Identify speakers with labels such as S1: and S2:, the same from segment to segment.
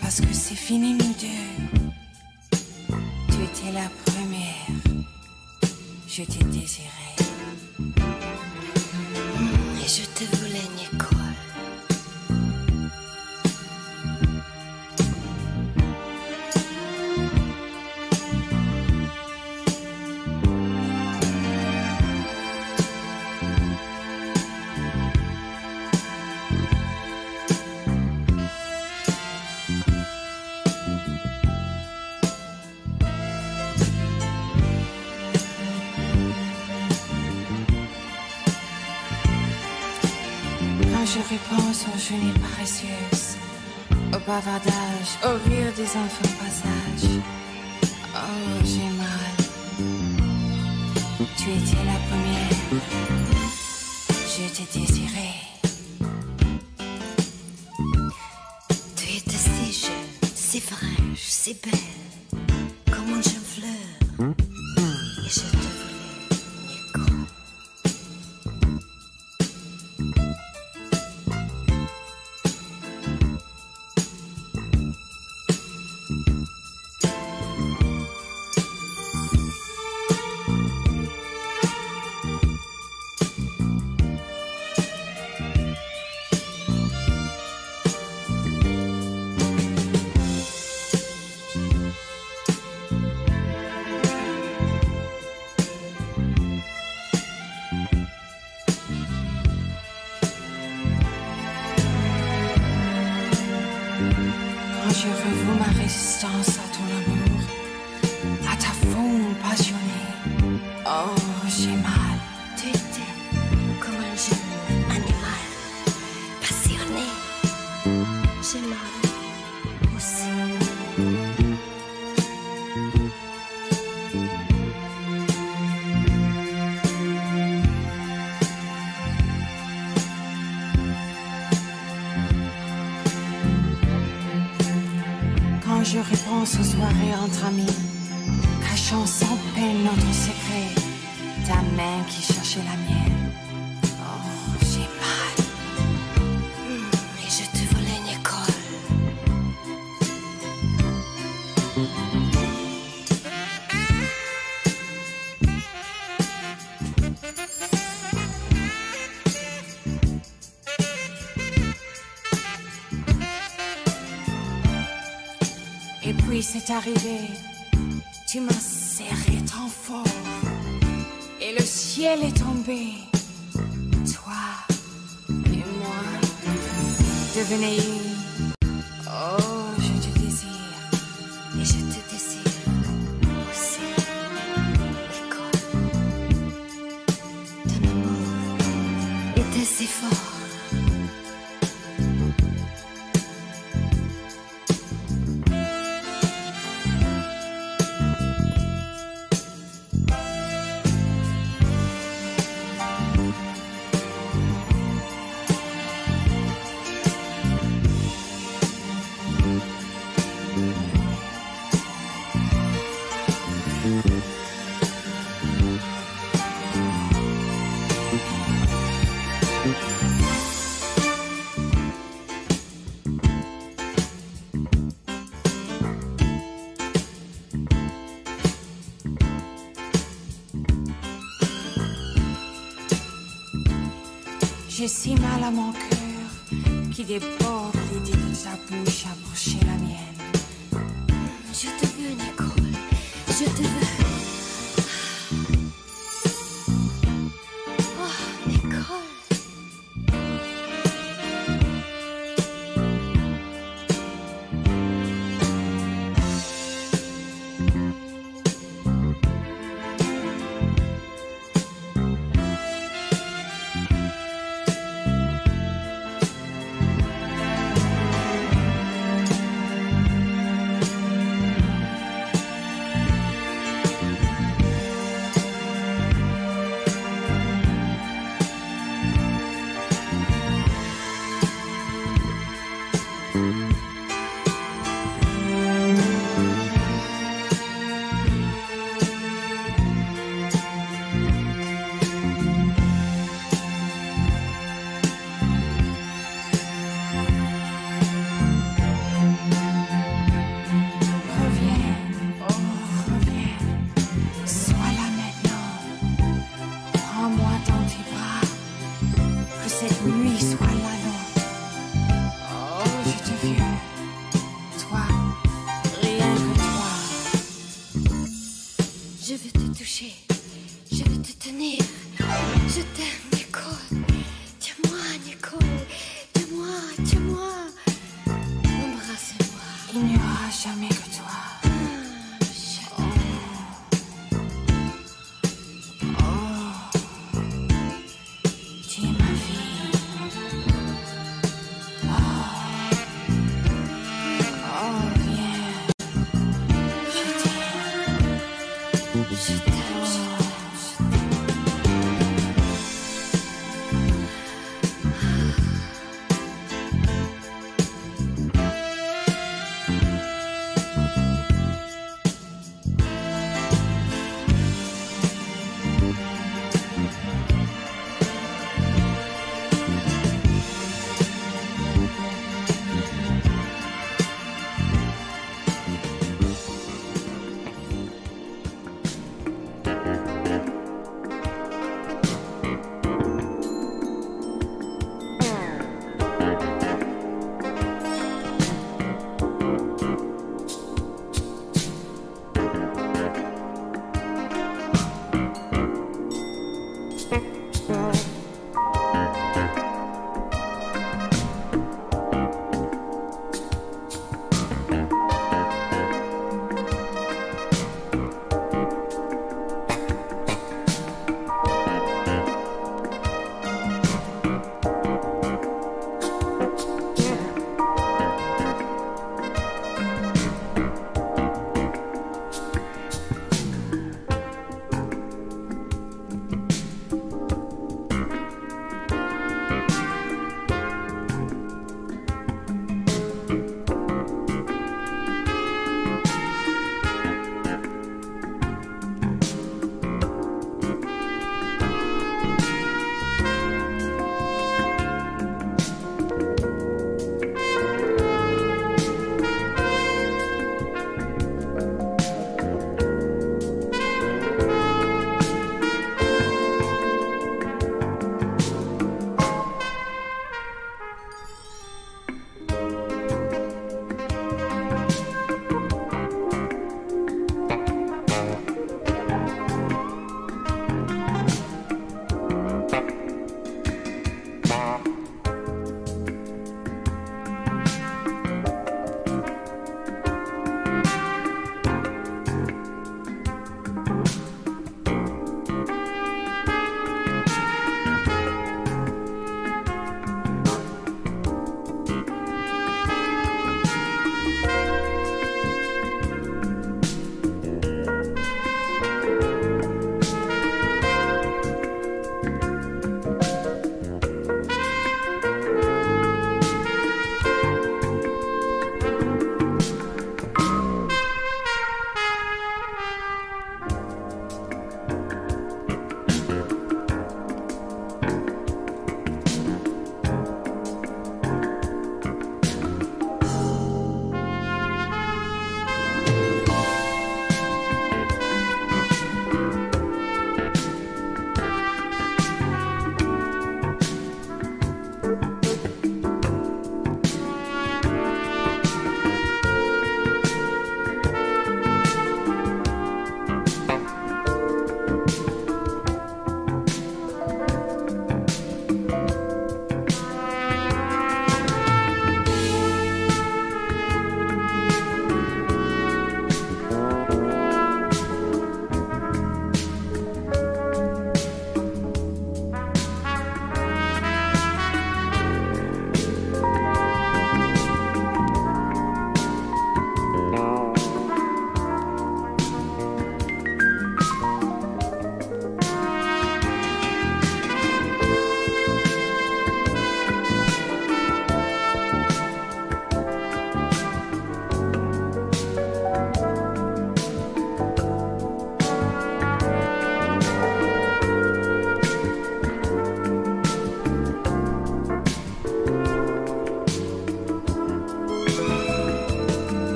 S1: parce que c'est fini nous deux. Tu étais la première, je t'ai Repense aux précieuses, au bavardage, au rire des enfants passage, oh j'ai mal. Tu étais la première, je t'ai désiré.
S2: Tu étais si jeune, si fraîche, si belle,
S1: entre amis, tu m'as serré trop fort, et le ciel est tombé. Toi et moi devenez J'ai si mal à mon cœur qui déborde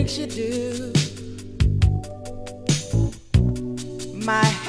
S1: Things you do.
S2: My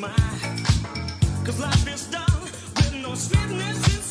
S2: Cause life is done with no sweetness